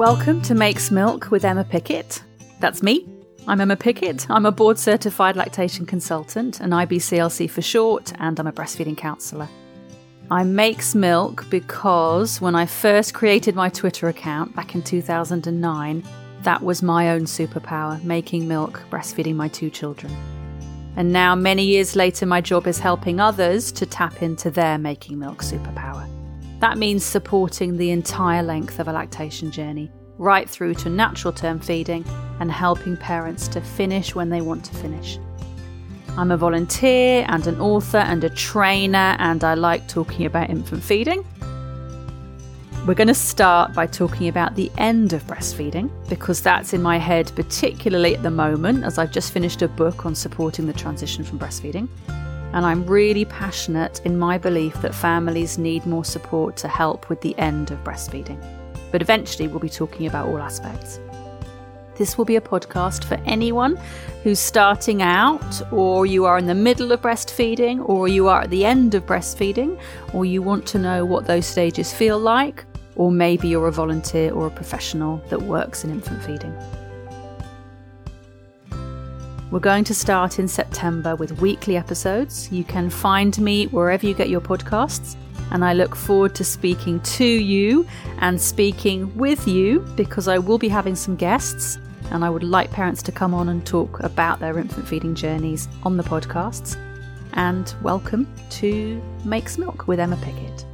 Welcome to Makes Milk with Emma Pickett. That's me. I'm Emma Pickett. I'm a board certified lactation consultant, an IBCLC for short, and I'm a breastfeeding counsellor. I makes milk because when I first created my Twitter account back in 2009, that was my own superpower making milk, breastfeeding my two children. And now, many years later, my job is helping others to tap into their making milk superpower. That means supporting the entire length of a lactation journey, right through to natural term feeding and helping parents to finish when they want to finish. I'm a volunteer and an author and a trainer, and I like talking about infant feeding. We're going to start by talking about the end of breastfeeding because that's in my head, particularly at the moment, as I've just finished a book on supporting the transition from breastfeeding. And I'm really passionate in my belief that families need more support to help with the end of breastfeeding. But eventually, we'll be talking about all aspects. This will be a podcast for anyone who's starting out, or you are in the middle of breastfeeding, or you are at the end of breastfeeding, or you want to know what those stages feel like, or maybe you're a volunteer or a professional that works in infant feeding. We're going to start in September with weekly episodes. You can find me wherever you get your podcasts, and I look forward to speaking to you and speaking with you because I will be having some guests and I would like parents to come on and talk about their infant feeding journeys on the podcasts. And welcome to Makes Milk with Emma Pickett.